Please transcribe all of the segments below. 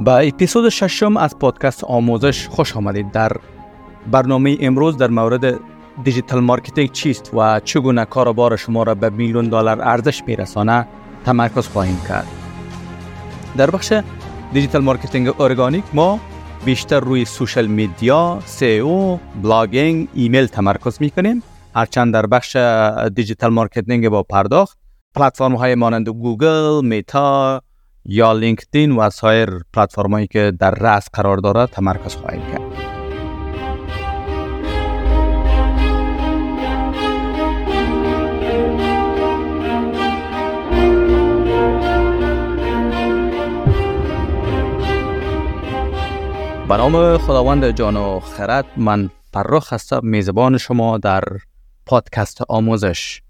با اپیزود ششم از پادکست آموزش خوش آمدید. در برنامه امروز در مورد digital marketing چیست و چگونه کاروبار شما را به میلیون دلار ارزش میرسانه تمرکز خواهیم کرد. در بخش digital marketing ارگانیک ما بیشتر روی social media، SEO، blogging، ایمیل تمرکز می‌کنیم. هرچند در بخش digital marketing با پرداخت پلتفرم های مانند گوگل، میتا یا لینکدین و سایر پلتفرم هایی که در رأس قرار دارد تمرکز خواهیم کرد. به نام خداوند جان و خرد من فرخ هستم. میزبان شما در پادکست آموزش.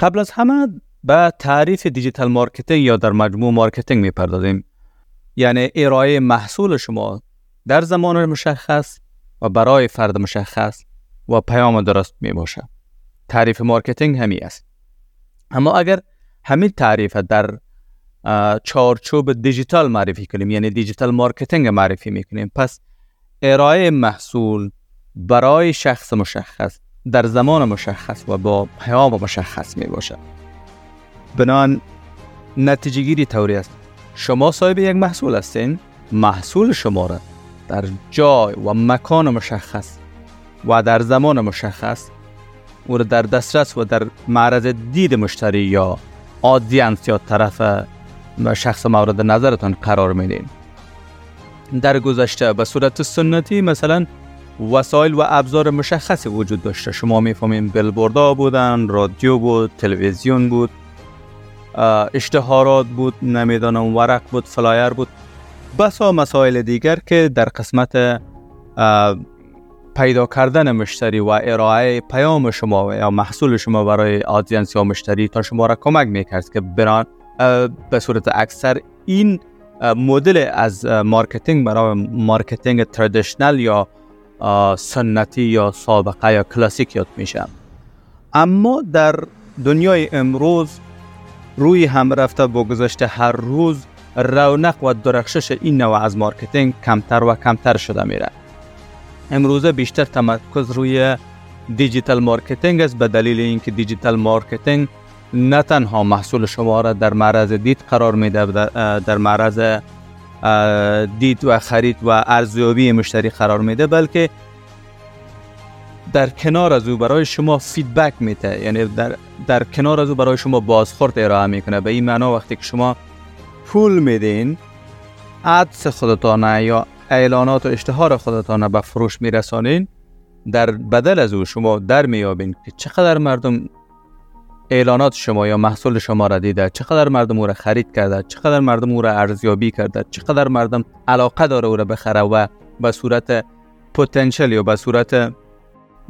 قبل از همه به تعریف digital marketing یا در مجموع marketing می‌پردازیم. یعنی ارائه محصول شما در زمان مشخص و برای فرد مشخص و پیام درست می باشه تعریف marketing همی است. اما اگر همین تعریف در چارچوب دیجیتال معرفی کنیم یعنی digital marketing معرفی می‌کنیم پس ارائه محصول برای شخص مشخص در زمان مشخص و با پیام مشخص می باشد بنان نتیجه گیری طوری است. شما صاحب یک محصول هستین محصول شما را در جای و مکان مشخص و در زمان مشخص او را در دسترس و در معرض دید مشتری یا آدینس یا طرف شخص مورد نظرتان قرار میدین در گذشته به صورت سنتی مثلا وسایل و ابزار مشخصی وجود داشته شما می‌فهمین بیلبوردها بودن رادیو بود تلویزیون بود. اشتهارات بود نمی‌دانم ورق بود flyer بود. بسا مسائل دیگر که در قسمت پیدا کردن مشتری و ارائه پیام شما یا محصول شما برای audience یا مشتری تا شما را کمک می‌کرد که بران به صورت اکثر این مدل از marketing برای marketing traditional یا سنتی یا سابقه یا کلاسیک یاد میشه اما در دنیای امروز روی هم رفته با گذشته هر روز رونق و درخشش این نوع از marketing کمتر و کمتر شده میره. امروزه بیشتر تمرکز روی digital marketing است به دلیل اینکه digital marketing نه تنها محصول شما را در معرض دید قرار میده در معرض دید و خرید و ارزیابی مشتری قرار میده بلکه در کنار از او برای شما فیدبک میده. یعنی در, در کنار از او برای شما بازخورد ارائه می‌کنه. به این معنا وقتی که شما پول میدین ادس خودتانه یا اعلانات و اشتهار خودتانه به فروش میرسانین در بدل از او شما در میابین که چقدر مردم اعلانات شما یا محصول شما را دیده چقدر مردم او را خرید کرده چقدر مردم او را ارزیابی کرده چقدر مردم علاقه داره او را بخره و به صورت پتانسیل یا به صورت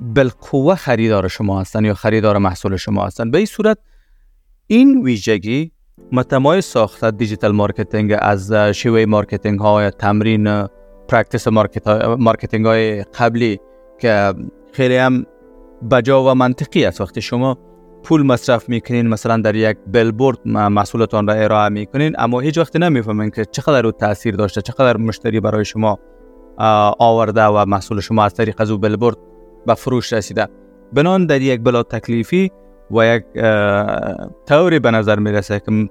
بالقوه خریدار شما هستن یا خریدار محصول شما هستن. به این صورت این ویژگی متمایز ساخته digital marketing از شیوه marketing های تمرین practice marketing های قبلی که خیلی هم بجا و منطقی است. وقتی شما پول مصرف می‌کنین مثلا در یک بلبورد محصولتان را ارائه می‌کنین اما هیچ وقت نمی‌فهمین که چقدر رو تاثیر داشته چقدر مشتری برای شما آورده و محصول شما از طریق از او بلبورد به فروش رسیده بناءً در یک بلا تکلیفی و یک طوری به نظر می‌رسه که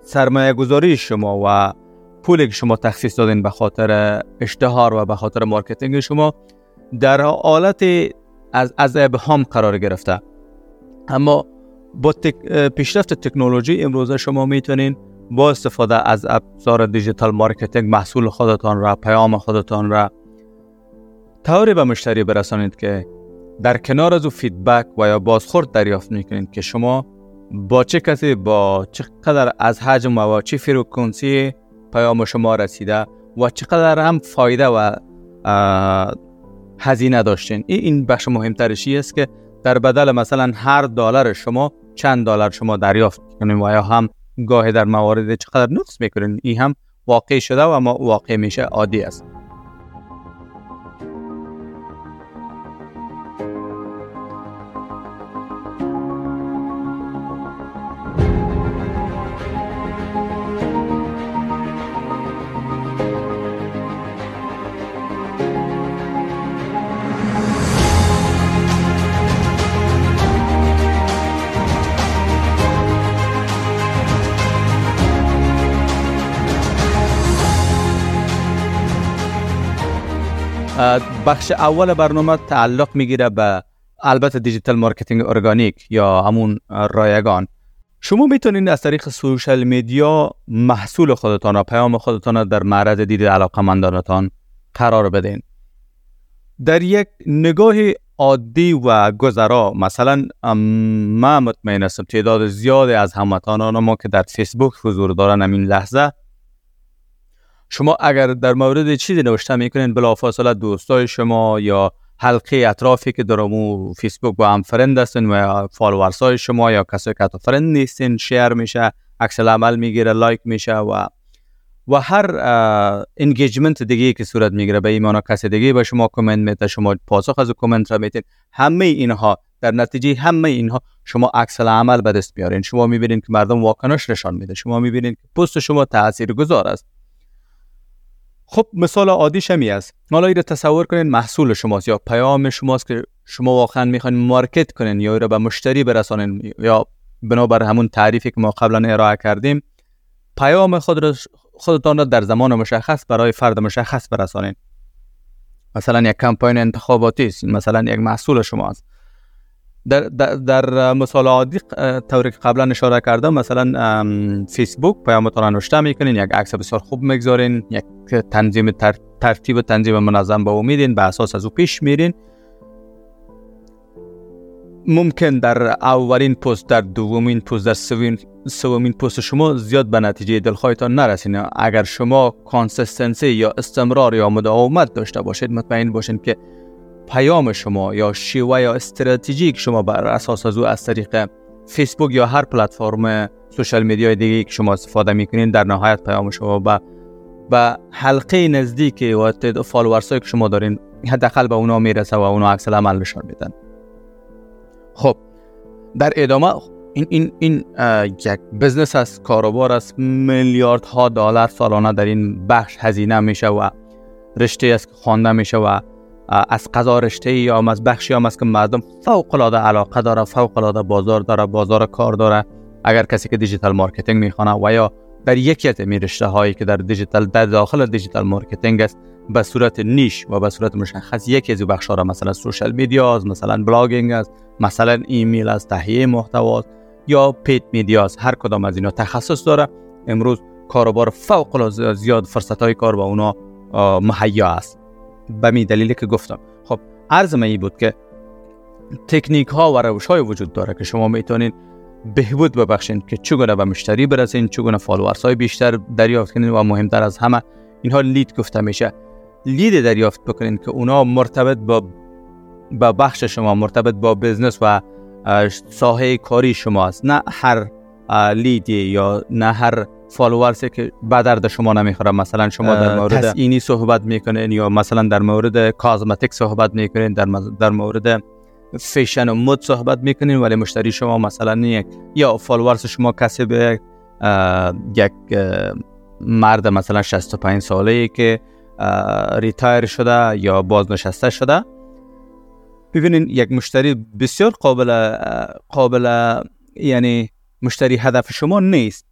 سرمایه گذاری شما و پولی که شما تخصیص دادین به خاطر اشتهار و به خاطر marketing شما در حالت از از ابهام قرار گرفته. اما با تک، پیشرفت تکنولوژی امروزه شما می‌تونین با استفاده از ابزار digital marketing محصول خودتان را پیام خودتان را طوری به مشتری برسانید که در کنار از او feedback و یا بازخورد دریافت می‌کنید که شما با چه کسی با چقدر از حجم و چه فریکونسی پیام شما رسیده و چقدر هم فایده و هزینه داشتین. این بخش مهمترشی است که در بدل مثلا هر دلار شما چند دلار شما دریافت کنید و یا هم گاهی در موارد چقدر نقص می‌کنین این هم واقع شده و ما واقع میشه عادی است. بخش اول برنامه تعلق می‌گیره به البته digital marketing organic یا همون رایگان. شما می‌تونید از طریق social media محصول خودتان و پیام خودتان در معرض دید علاقمندانتان قرار بدین. در یک نگاه عادی و گذرا مثلا من مطمئن هستم تعداد زیادی از هموطنان ما که در فیسبوک حضور دارن این لحظه شما اگر در مورد چیزی نوشته می‌کنین بلافاصله دوستای شما یا حلقه اطرافی که در امو فیسبوک با هم friend هستن و followers های شما یا کسایی که friend نیستین share میشه عکس عمل می‌گیره like میشه و و هر engagement دیگه که صورت می‌گیره به ایمان کسی دیگه به شما کامنت میده شما پاسخ از کامنت را میدین همه اینها در نتیجه همه اینها شما عکس عمل به دست بیارین شما می‌بینید که مردم واکنش نشان میده. شما می‌بینید که پست شما تاثیرگذار است. خب مثال عادی شمی است. حالا ایره تصور کنین محصول شماست یا پیام شماست که شما واقعا می‌خواین مارکت کنین یا ایره به مشتری برسانین یا بنابر همون تعریفی که ما قبلا ارائه کردیم پیام خود را خودتان را در زمان مشخص برای فرد مشخص برسانین. مثلا یک کمپاین انتخاباتی است. مثلا یک محصول شماست. در, در, در مثال عادی طوری که قبلا اشاره کردم مثلا فیسبوک پیامتان را نوشته می‌کنین یک عکس بسیار خوب می‌گذارین یک تنظیم تر، ترتیب تنظیم منظم به امیدین به اساس از او پیش میرین. ممکن در اولین پست در دومین پست در سومین پست شما زیاد به نتیجه دلخواهتان نرسین. اگر شما consistency یا استمرار یا مداومت داشته باشید مطمئن باشین که پیام شما یا شیوه یا استراتژیک شما بر اساس از او از طریق فیسبوک یا هر platform social media دیگه که شما استفاده می‌کنین در نهایت پیام شما به به حلقه نزدیک و فالوورس که شما دارین حداقل به اونا می‌رسه و اونا عکس عمل نشان میدن. خب در ادامه این این این یک بزنس است کاروبار است میلیاردها دلار سالانه در این بخش هزینه میشه و رشته است که خوانده میشه و از قضا رشته یا از بخشی هم است که مردم فوق العاده علاقه داره فوق العاده بازار داره بازار کار داره. اگر کسی که digital marketing می‌خوانه و یا در یکی از می رشته هایی که در دیجیتال در داخل digital marketing است به صورت niche و به صورت مشخص یکی از بخش ها مثلا social media مثلا blogging است مثلا ایمیل از تهیه محتوا یا paid media هر کدام از اینا تخصص داره. امروز کاروبار فوق العاده زیاد فرصت های کار با اونا مهیا است. به می دلیلی که گفتم. خب عرض ای بود که تکنیک ها و روش های وجود داره که شما می‌تونید بهبود ببخشین که چگونه به مشتری برسین چگونه followers های بیشتر دریافت کنین و مهمتر از همه اینها lead گفته میشه. lead دریافت بکنین که اونا مرتبط با با بخش شما مرتبط با business و ساحه کاری شما است. نه هر lead ی یا نه هر followers ی که به درد شما نمی‌خوره مثلا شما در مورد تزئینی صحبت می‌کنین یا مثلا در مورد cosmetic صحبت می‌کنین در, در مورد فیشن و مد صحبت می‌کنین ولی مشتری شما مثلا یک یا followers شما کسی به یک مرد مثلا 65 ساله ای که retire شده یا بازنشسته شده ببینین یک مشتری بسیار قابل قابل یعنی مشتری هدف شما نیست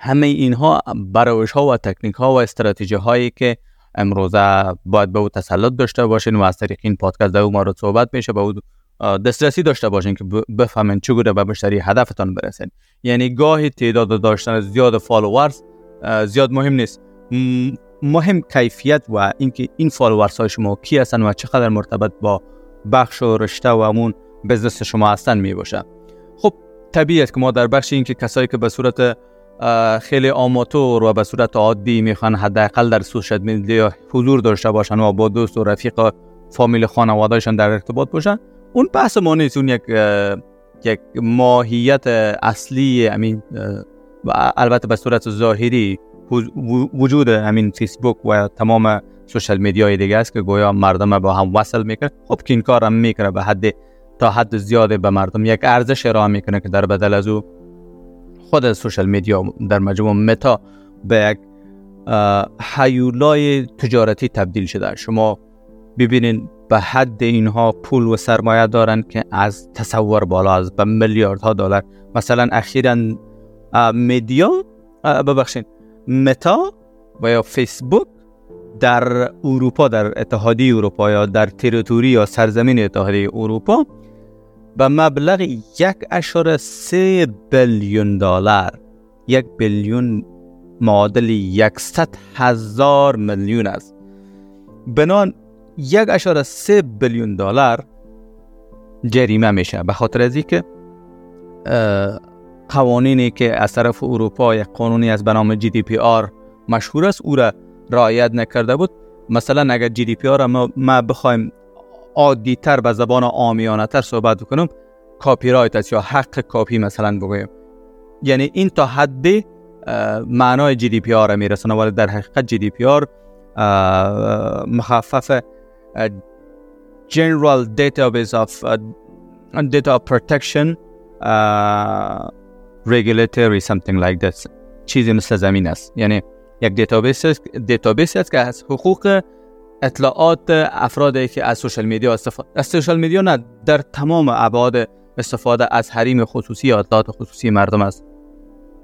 همه اینها بروش ها و تکنیک ها و استراتژی هایی که امروزه باید به او تسلط داشته باشین و از طریق این پادکست در مورد صحبت میشه به او دسترسی داشته باشین که بفهمین چگونه به مشتری هدفتان برسین. یعنی گاهی تعداد داشتن زیاد followers زیاد مهم نیست. مهم کیفیت و اینکه این followers های شما کی هستن و چقدر مرتبط با بخش و رشته و همون business شما هستن می باشه خب طبیعی است که ما در بخش اینکه کسایی که به صورت خیلی آماتور و به صورت عادی می‌خوان حداقل در سوشال میدیا حضور داشته باشن و با دوست و رفیق فامیل خانوادهشان در ارتباط باشن. اون بحث ما نیست اون یک یک ماهیت اصلی امین و البته به صورت ظاهری وجود همین فیسبوک و تمام سوشال میدیای دیگه است که گویا مردم با هم وصل می‌کنه خب که این کار می‌کنه به حد تا حد زیاده به مردم یک ارزش ارائه می‌کنه که در بدل از او خود سوشال میدیا در مجموع متا به یک حیولای تجارتی تبدیل شده. شما ببینین به حد اینها پول و سرمایه دارن که از تصور بالا از به میلیاردها دلار. مثلا اخیرا میدیا ببخشید متا و یا فیسبوک در اروپا در اتحادیه اروپا یا در تریتوری یا سرزمین اتحادیه اروپا به مبلغ یک اعشاریه سه بیلیون دلار یک بیلیون معادل یکصد هزار میلیون است. بناءً یک اعشاریه سه بیلیون دلار جریمه میشه. به خاطر از که قوانینی که از طرف اروپا یک قانونی از بنام GDPR مشهور است او را رعایت نکرده بود. مثلا اگر GDPR ما, ما بخوایم عادی تر به زبان عامیانه تر صحبت کنم کاپی رایت است یا حق کاپی مثلا بگویم. یعنی این تا حد معنای GDPR میرسونه ولی در حقیقت GDPR مخفف General Database of uh, Data Protection Regulatory something like that چیزی مثل از امین است. یعنی یک database database است که از حقوق اطلاعات افرادی که از social media استفاده از social media نه در تمام ابعاد استفاده از حریم خصوصی یا اطلاعات خصوصی مردم است.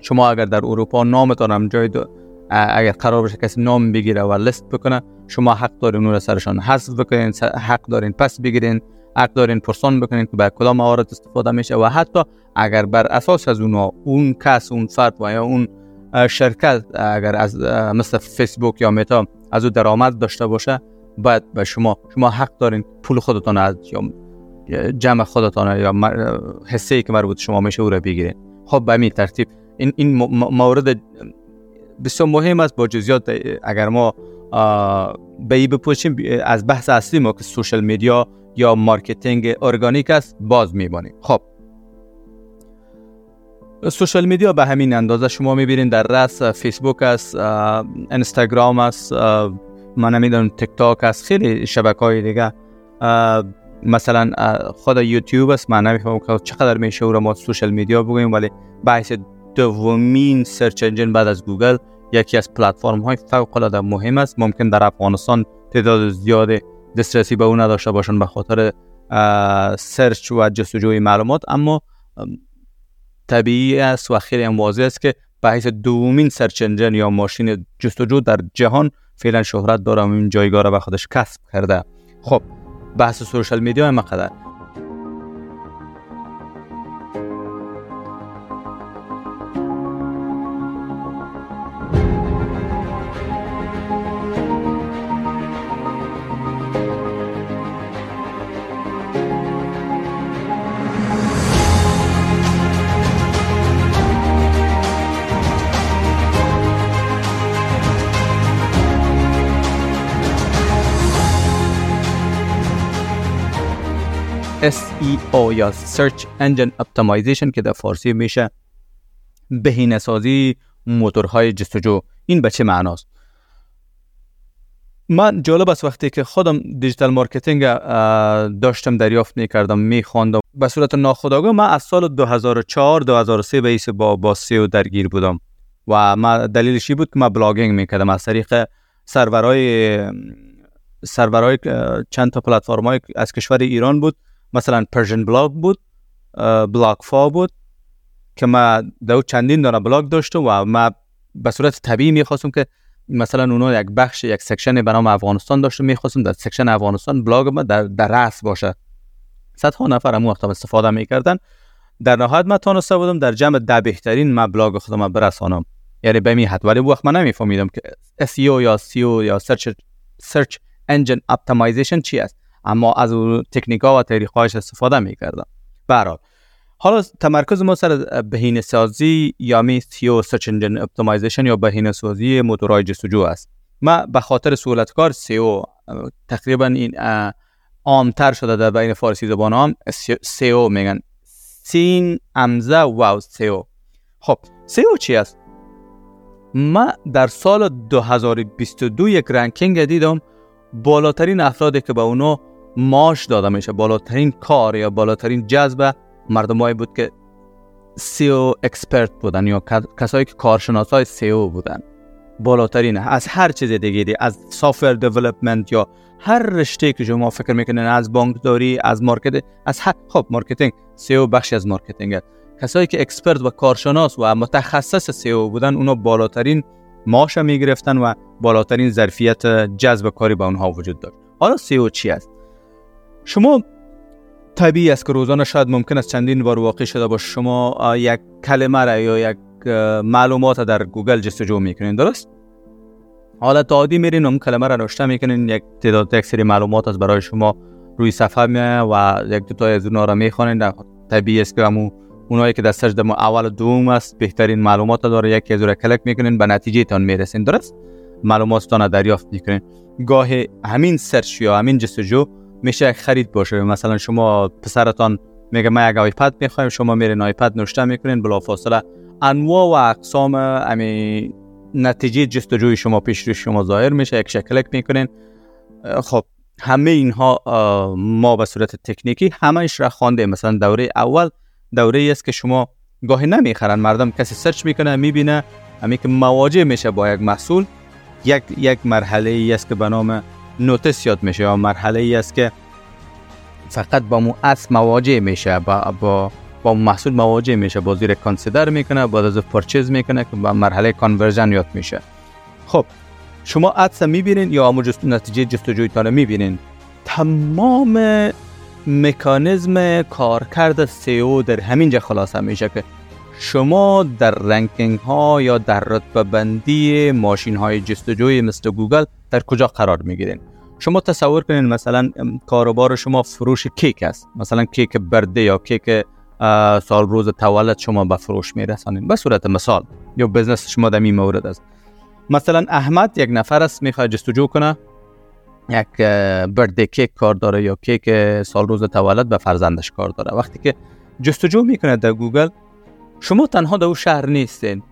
شما اگر در اروپا نامتان هم جای اگر قرار باشه کسی نام بگیره و لیست بکنه شما حق دارین اون سرشان حذف بکنین حق دارین پس بگیرین حق دارین پرسان بکنین که به کدام موارد استفاده میشه و حتی اگر بر اساس از اونها اون کس اون فرد و یا اون شرکت اگر از مثل فیسبوک یا متا از او درآمد داشته باشه باید به شما شما حق دارین پول خودتان از یا جمع خودتان یا حصه ای که مربوط شما میشه او را بگیرین. خب به همین ترتیب این این مورد بسیار مهم است با جزیات اگر ما به ای بپیچیم از بحث اصلی ما که social media یا marketing organic است باز میمانیم خب. social media به همین اندازه شما می‌بینید در رس فیسبوک است اینستاگرام است من نمی‌دونم تیک تاک است خیلی شبکه های دیگه مثلا خود یوتیوب است من نمی‌فهمم که چقدر میشه او را ما social media بگوییم ولی بحث دومین search engine بعد از گوگل یکی از پلتفرم های فوق العاده مهم است. ممکن در افغانستان تعداد زیاد دسترسی به او نداشته باشند به خاطر سرچ و جستجوی معلومات. اما طبیعی است و خیلی هم واضح است که به حیث دومین سرچ انجین یا ماشین جستجو در جهان فعلا شهرت داره و این جایگاه را به خودش کسب کرده. خب بحث سوشال میدیا هم قدر SEO یا Search Engine Optimization که در فارسی میشه بهینه سازی موتورهای جستجو. این به چه معناست؟ من جالب است وقتی که خودم digital marketing داشتم دریافت می کردم می خواندم به صورت ناخودآگاه من از سال 2004 2003 به با با SEO درگیر بودم و ما دلیلشی بود که من blogging می‌کردم. از طریق سرورهای سرورهای چند تا پلتفرم از کشور ایران بود مثلا پرژن بلاگ بود بلاگ فا بود که ما دو چندین دانه بلاگ داشتم و ما به صورت طبیعی می‌خواستم که مثلا اونا یک بخش یک section به نام افغانستان داشتم می‌خواستم در section افغانستان بلاگ ما در, در رأس باشه. صدها نفر هم وقت استفاده می‌کردن. در نهایت من تانسته بودم در جمع ده بهترین ما بلاگ خودم برسانم. یعنی به می ولی وقت من نمیفهمیدم که SEO یا SEO یا Search Search Engine Optimization چی است. اما از اون تکنیکا و طریقهاش استفاده می‌کردم. برحال حالا تمرکز ما سر بهینه سازی یا می SEO search engine optimization یا بهینه سازی موتورهای جستجو است. ما به خاطر سهولت کار SEO تقریبا این عامتر شده در بین فارسی زبان هم SEO میگن. سین همزه واو SEO. خب SEO چی است؟ ما در سال 2022 یک ranking دیدم بالاترین افرادی که به اونو معاش داده میشه بالاترین کار یا بالاترین جذب مردمایی بود که SEO expert بودن یا کسایی که کارشناس های SEO بودن. بالاترین از هر چیز دیگری از software development یا هر رشته که شما فکر می‌کنین از بانکداری از market از هر خب marketing. SEO بخشی از marketing. کسایی که expert و کارشناس و متخصص SEO بودن اونا بالاترین معاش می‌گرفتن و بالاترین ظرفیت جذب کاری به اونها وجود داشت. حالا SEO چی است؟ شما طبیعی است که روزانه شاید ممکن است چندین بار واقع شده باشه شما یک کلمه را یا یک معلومات در گوگل جستجو می‌کنین درست؟ حالت عادی میرین اون کلمه را نوشته می‌کنین یک تعداد یک سری معلومات از برای شما روی صفحه میه و یک دو تا از اونها را می‌خوانین طبیعی است که اونایی که در ما اول دوم است بهترین معلومات داره. یکی از کلک می‌کنین به نتیجه تان می‌رسین درست؟ معلوماتتان دریافت می‌کنین. گاه همین سرچ یا همین جستجو میشه یک خرید باشه. مثلا شما پسرتان میگه ما یک آیپد می‌خوایم شما میرین آیپد نوشته می‌کنین بلافاصله انواع و اقسام امی نتیجه جستجوی شما پیش روی شما ظاهر میشه. یک شکلک می‌کنین. خب همه اینها ما به صورت تکنیکی همش را خوانده. مثلا دوره اول دوره است که شما گاهی نمی‌خرن. مردم کسی سرچ می‌کنه می‌بینه. همین که مواجه میشه با یک محصول. یک یک مرحله ای است که به نام نوتس یاد میشه یا مرحله ای است که فقط با مو مواجه میشه با با با محصول مواجه میشه با زیر کانسیدر می‌کنه بعد از پرچیز می‌کنه که با مرحله کانورژن یاد میشه. خب شما ads می‌بینین یا همون جست... نتیجه جستجوی تانه می‌بینین؟ تمام مکانیزم کارکرد SEO در همینجا خلاصه میشه که شما در ranking ها یا در رتبه بندی ماشین های جستجوی مثل گوگل در کجا قرار می‌گیرین؟ شما تصور کنین مثلا کاروبار شما فروش کیک است. مثلا کیک birthday یا کیک سال روز تولد شما به فروش میرسانین. به صورت مثال یا business شما در این مورد است. مثلا احمد یک نفر است می‌خواد جستجو کنه. یک birthday کیک کار داره یا کیک سال روز تولد به فرزندش کار داره. وقتی که جستجو می‌کنه در گوگل شما تنها در او شهر نیستین.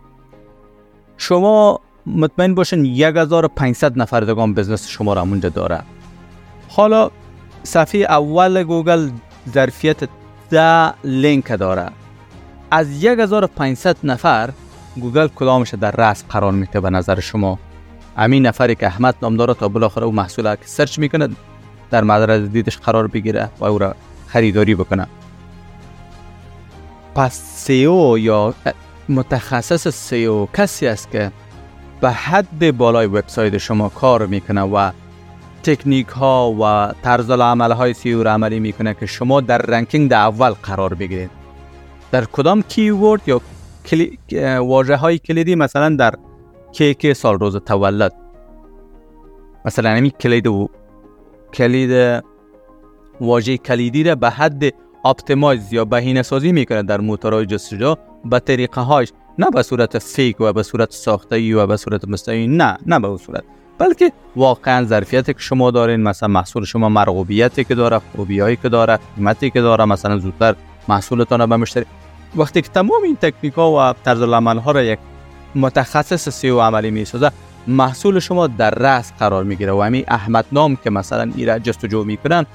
شما مطمئن باشین 1500 نفر دگان business شما را مونده داره. حالا صفحه اول گوگل ظرفیت ده لینک داره. از 1500 نفر گوگل کدامش در رأس قرار میده به نظر شما. همین نفری که احمد نام داره تا بالاخره او محصول که سرچ می‌کنه در معرض دیدش قرار بگیره و او را خریداری بکنه. پس SEO یا متخصص SEO کسی است که به حد بالای وبسایت شما کار می‌کنه و تکنیک ها و طرز العمل های SEO را عملی می‌کنه که شما در ranking در اول قرار بگیرید. در کدام keyword یا کلی... واژه های کلیدی مثلا در کیک سال روز تولد؟ مثلا همین کلید و کلید واژه کلیدی را به حد optimize یا بهینه سازی می‌کنه در موتورهای جستجو به طریقه هاش نه به صورت فیک و به صورت ساخته و به صورت مستقیم نه نه به صورت بلکه واقعا ظرفیتی که شما دارین مثلا محصول شما مرغوبیتی که داره خوبیایی که داره قیمتی که داره مثلا زودتر محصولتان به مشتری. وقتی که تمام این تکنیک ها و طرز العمل ها را یک متخصص سیو عملی می سازه محصول شما در رأس قرار می‌گیره. و همین احمد نام که مثلا ایره جستجو می‌کنن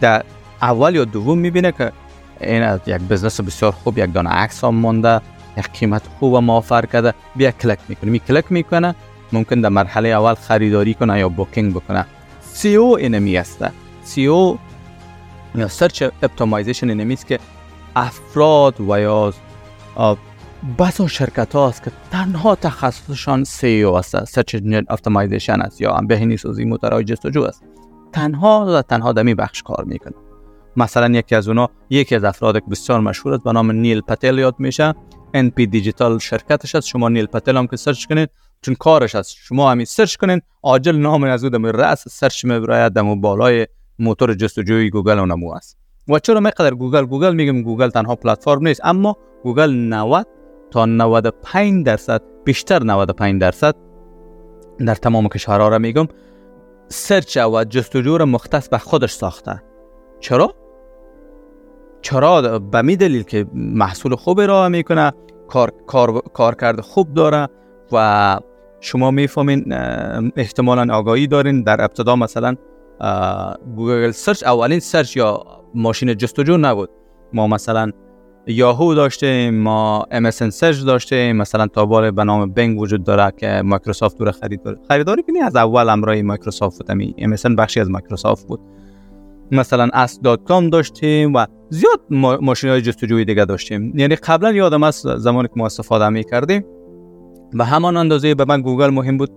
در اول یا دوم می‌بینه که این یک بزنس بسیار خوب یک دانه عکس هم مانده یک قیمت خوب موفر کرده. بیا کلک می‌کنه. می کلک می‌کنه ممکن در مرحله اول خریداری کنه یا booking بکنه. SEO اینمی است. SEO یا search optimization اینمی است که افراد و یا بسا شرکت ها است که تنها تخصصشان SEO است. search optimization است یا بهینه سازی موتورهای جستجو است. تنها و تنها دمی بخش کار می‌کنه. مثلا یکی از اونا یکی از افراد بسیار مشهور است به نام نیل پتل یاد میشه. P Digital شرکتش است. شما نیل پتل هم که search کنید چون کارش است. شما همین search کنین عاجل نام از او رأس search میبراید دم بالای موتور جستجوی گوگل و نمو است. و چرا مقدر گوگل گوگل میگم گوگل تنها پلتفرم نیست اما گوگل 90 تا 95 درصد بیشتر 95 درصد در تمام کشورها را میگم search و جستجو را مختص به خودش ساخته. چرا؟ چرا به می دلیل که محصول خوب ارائه می‌کنه کار, کار, کار کرده خوب داره و شما می‌فهمین احتمالا آگاهی دارین. در ابتدا مثلا گوگل search اولین search یا ماشین جستجو نبود. ما مثلا یاهو داشتیم ما MSN search داشتیم مثلا تا به حال به نام بنگ وجود داره که مایکروسافت دور خرید داره خریداری کنی. از اول امرای مایکروسافت بود MSN بخشی از مایکروسافت بود. مثلا Ask.com داشتیم و زیاد ماشین های جستجوی دیگه داشتیم. یعنی قبلا یادم است زمانی که ما استفاده می کردیم به همان اندازه به من گوگل مهم بود.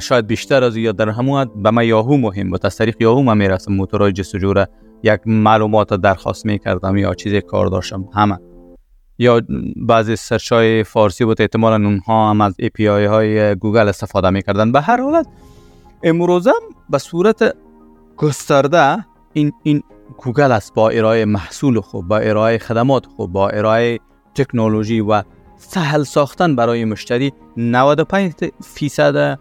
شاید بیشتر از یا در همون به من یاهو مهم بود. از طریق یاهو من می‌رسم موتورهای جستجو را یک معلومات درخواست می‌کردم یا چیزی کار داشتم. همه. یا بعضی search های فارسی بود. احتمالا اونها هم از API های گوگل استفاده می‌کردن. به هر حالت امروزم به صورت گسترده این این گوگل است با ارائه محصول خوب با ارائه خدمات خوب با ارائه تکنولوژی و سهل ساختن برای مشتری 95 فیصد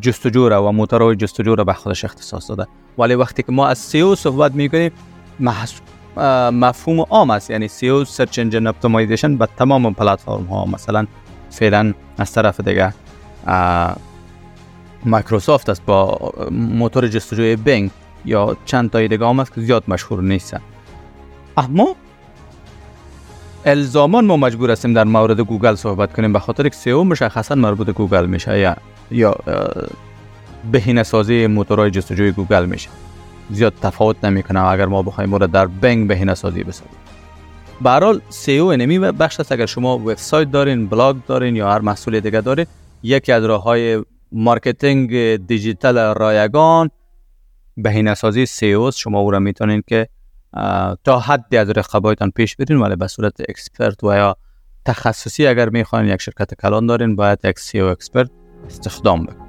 جستجو را و موتورهای جستجو را به خودش اختصاص داده. ولی وقتی که ما از SEO صحبت می‌کنیم مفهوم عام است. یعنی SEO search engine optimization به تمام پلتفرم ها مثلا فعلا از طرف دیگه مایکروسافت است با موتور جستجوی بینگ یا چند تای دیگه هم است که زیاد مشهور نیستن. اما الزاماً ما مجبور هستیم در مورد گوگل صحبت کنیم. به خاطر که SEO مشخصا مربوط گوگل میشه یا یا بهینه سازی موتورهای جستجوی گوگل میشه. زیاد تفاوت نمی‌کنه اگر ما بخوایم مورد در بنگ بهینه سازی بسازیم. به هر حال SEO انمی بخش است. اگر شما وبسایت دارین بلاگ دارین یا هر محصول دیگه دارین یکی از راههای marketing دیجیتال رایگان بهینه سازی SEO شما او را می‌تونین که تا حدی از رقبایتان پیش برین ولی به صورت expert و یا تخصصی اگر می‌خواین یک شرکت کلان دارین باید یک SEO expert استخدام بکنید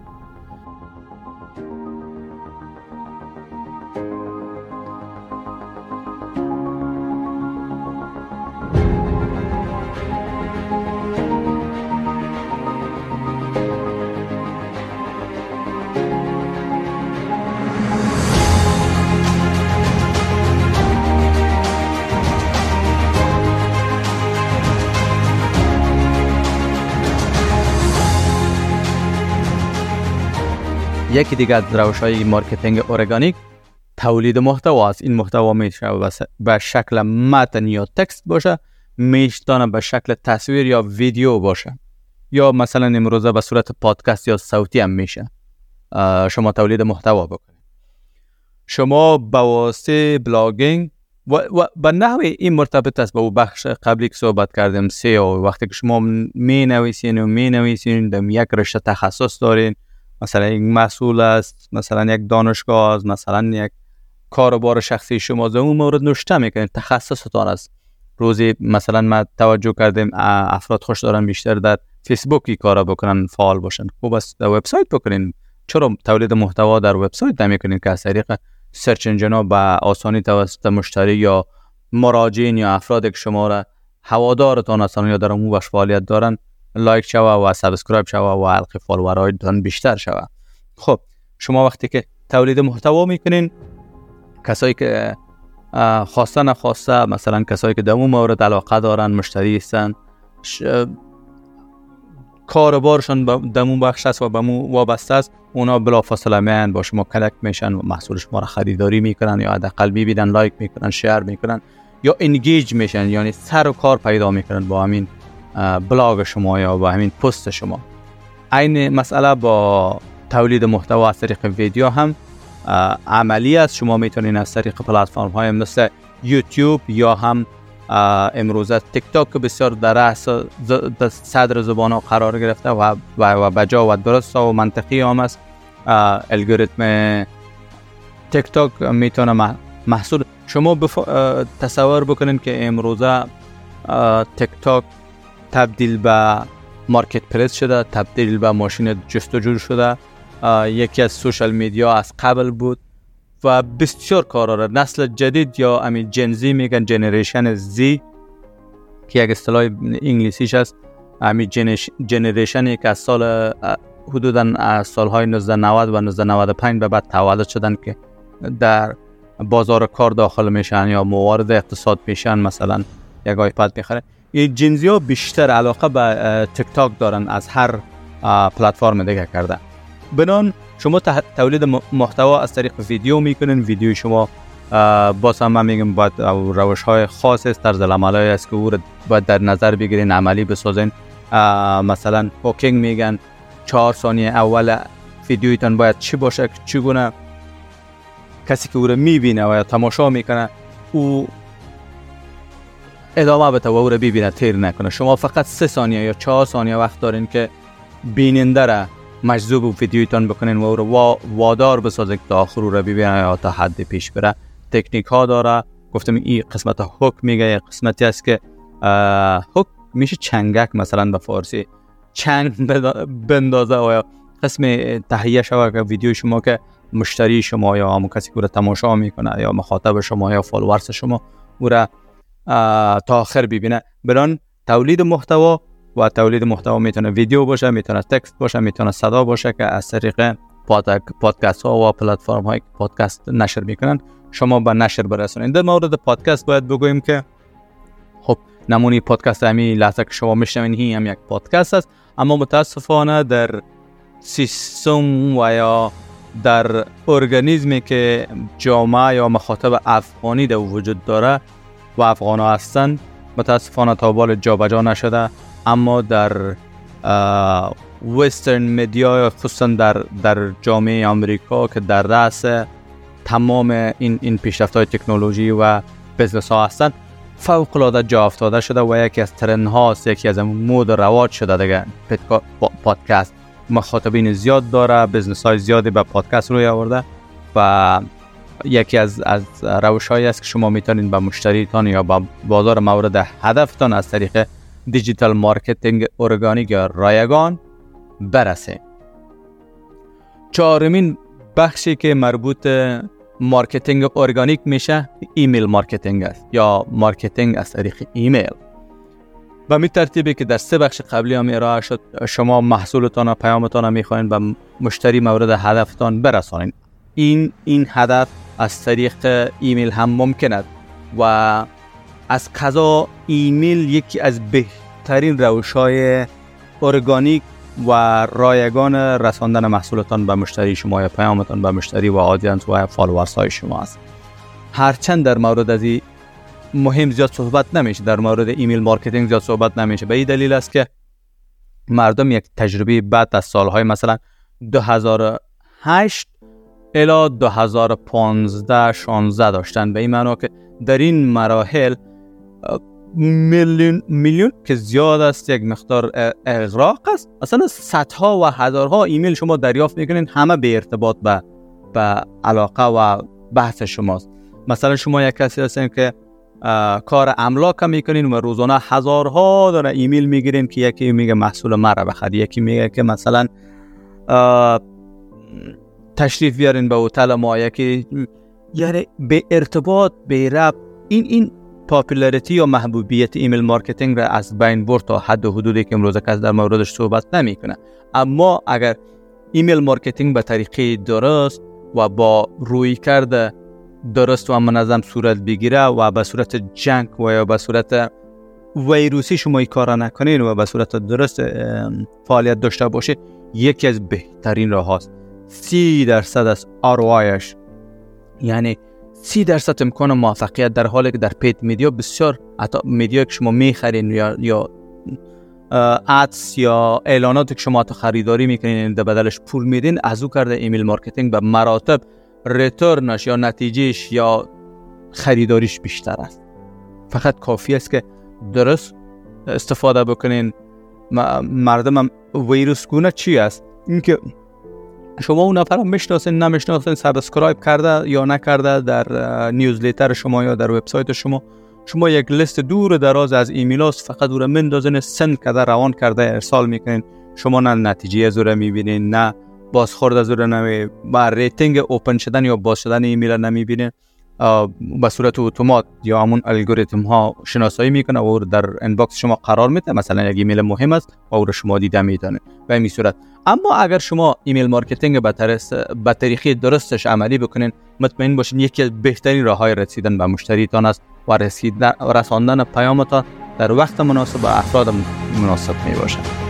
یکی دیگه از روش های marketing organic تولید محتوا است. این محتوا میشه به شکل متن یا text باشه میشتانه به شکل تصویر یا ویدیو باشه. یا مثلا امروزه به صورت پادکست یا صوتی هم میشه. شما تولید محتوا بکنید. شما به واسطه blogging و, و به نحو این مرتبط است. با او بخش قبلی که صحبت کردیم SEO وقتی که شما می نویسین و می نویسین یک رشته تخصص دارین مثلا یک مسئول است مثلا یک دانشگاه است مثلا یک کاروبار شخصی شما در اون مورد نوشته می‌کنید تخصصتان است. روزی مثلا ما توجه کردیم افراد خوش دارن بیشتر در فیسبوکی کارا بکنن فعال باشن. خوب است در وبسایت بکنین. چرا تولید محتوا در وبسایت نمی‌کنین؟ که از طریق سرچ انجن به آسانی توسط مشتری یا مراجعین یا افراد که شما را هوادارتان هستن یا در اون فعالیت دارن like شوه و subscribe شوه و حلقه follower هایتان بیشتر شوه خب شما وقتی که تولید محتوا می‌کنین کسایی که خواسته نخواسته مثلا کسایی که دمو مورد علاقه دارن مشتری هستن کاربارشان دمو بخش است و به مو وابسته است اونا بلا فاصله میان با شما کلک میشن و محصول شما را خریداری می‌کنن یا حداقل می‌بینن like می‌کنن share می‌کنن یا انگیج میشن یعنی سر و کار پیدا می‌کنن با همین بلاگ شما یا با همین پست شما. عین مسئله با تولید محتوا از طریق ویدیو هم عملی است. شما می‌تونید از طریق پلتفرم های مثل یوتیوب یا هم امروزه تیک تاک بسیار در صدر زبان ها قرار گرفته و و بجا و درست و منطقی هم است. الگوریتم تیک تاک می‌تونه محصول. شما تصور بکنید که امروزه تیک تاک تبدیل به marketplace شده تبدیل به ماشین جستجو شده. یکی از social media از قبل بود و بسیار کارا را نسل جدید یا امین Gen Z میگن generation Z که یک اصطلاح انگلیسیش است همین generation ی که از سال حدودا از سالهای 1990 و 1995 به بعد تولد شدن که در بازار کار داخل میشن یا موارد اقتصاد میشن مثلا یک آیپد می‌خره جنزی ها بیشتر علاقه به تیک تاک دارن از هر پلتفرم دیگه کرده. بنان شما تولید محتوا از طریق ویدیو می‌کنین. ویدیو شما باز هم من میگم باید روش های خاص است. طرز العمل است که او در نظر بگیرین عملی بسازین. مثلا هوکینگ میگن چهار ثانیه اول ویدیویتان باید چی باشه چگونه؟ کسی که او رو می‌بینه و تماشا می‌کنه او ادامه او رو ببینه تیر نکنه. شما فقط سه ثانیه یا چهار ثانیه وقت دارین که بیننده را مجذوب و ویدیویتان بکنین و او رو وادار بسازه که تا آخر رو ببینه یا تا حد پیش بره. تکنیک ها داره. گفتم این قسمت هوک میگه قسمتی است که هوک میشه چنگک مثلا به فارسی. چنگ بندازه و قسم تهیه شود که ویدیو شما که مشتری شما یا همون کسی که تماشا می‌کنه یا مخاطب شما یا فالوورس شما او را تا آخر ببینه. بران تولید محتوا و تولید محتوا می‌تونه ویدیو باشه می‌تونه تکست باشه می‌تونه صدا باشه که از طریق پادکست ها و پلتفرم های پادکست نشر می‌کنن شما به نشر برسونید. در مورد پادکست باید بگوییم که خب نمونی پادکست همی لحظه که شما میشنوین این هم یک پادکست است. اما متاسفانه در سیستم و یا در ارگانیزمی که جامعه یا مخاطب افغانی در وجود داره و افغان ها هستن. متاسفانه تا بال جابجا نشده اما در وسترن مدیا خصوصا در در جامعه آمریکا که در رأس تمام این این پیشرفت های تکنولوژی و بزنس ها هستن فوق العاده جا افتاده شده و یکی از ترن هاست یکی از مود رواج شده دیگه. پادکست مخاطبین زیاد داره بزنس های زیادی به پادکست روی آورده و یکی از از روش هایی است که شما می‌تونید به مشتریتان یا به بازار مورد هدفتان از طریق digital marketing organic یا رایگان برسه چهارمین بخشی که مربوط marketing organic میشه email marketing است یا marketing از طریق ایمیل. به می ترتیبی که در سه بخش قبلی هم ارائه شد شما محصولتان و پیامتان می‌خواین به مشتری مورد هدفتان برسانید این این هدف از طریق ایمیل هم ممکن است و از قضا ایمیل یکی از بهترین روش های ارگانیک و رایگان رساندن محصولتان به مشتری شما یا پیامتان به مشتری و audience و followers های شما است. هرچند در مورد از مهم زیاد صحبت نمیشه در مورد email marketing زیاد صحبت نمیشه. به این دلیل است که مردم یک تجربه بعد از سالهای مثلا 2008 الی 2015 16 داشتن به این معنا که در این مراحل میلیون میلیون که زیاد است یک مقدار اغراق است. اصلا صدها و هزارها ایمیل شما دریافت می‌کنین همه به ارتباط به به علاقه و بحث شماست. مثلا شما یک کسی هستین که کار املاک می‌کنین و روزانه هزارها داره ایمیل می‌گیرین که یکی میگه محصول مرا بخرید یکی میگه که مثلا تشریف بیارین به هتل ما یکی یعنی به ارتباط به رب این این popularity یا محبوبیت email marketing را از بین برد تا حد و حدودی که امروز کس در موردش صحبت نمی‌کنه. اما اگر email marketing به طریقه درست و با رویکرد درست و منظم صورت بگیره و به صورت junk و یا به صورت ویروسی شما این کار نکنین و به صورت درست فعالیت داشته باشه یکی از بهترین راه هاست. سی درصد از ROI ش یعنی سی درصد امکان موفقیت در حالی که در paid media بسیار حتی media که شما می‌خرین یا یا ads یا اعلانات که شما تو خریداری می‌کنین در بدلش پول میدین از او کرده email marketing به مراتب return ش یا نتیجهش یا خریداریش بیشتر است. فقط کافی است که درست استفاده بکنین. مردم هم ویروس گونه چی است؟ اینکه شما اون نفر هم می‌شناسین نمی‌شناسین subscribe کرده یا نکرده در newsletter شما یا در وبسایت شما. شما یک لیست دور دراز از ایمیل هست فقط او را send کرده روان کرده ارسال می‌کنین. شما نه نتیجه از او می‌بینین نه بازخورد از او نمی با rating open شدن یا باز شدن ایمیل نمی‌بینین. به صورت اتومات یا همون الگوریتم ها شناسایی می‌کنه و در inbox شما قرار میده. مثلا یک ایمیل مهم است و او رو شما دیده می‌تونه به این صورت. اما اگر شما email marketing به طریقی درستش عملی بکنین مطمئن باشین یکی از بهترین راه های رسیدن به مشتریتان است و رساندن پیامتان در وقت مناسب و افراد مناسب می باشد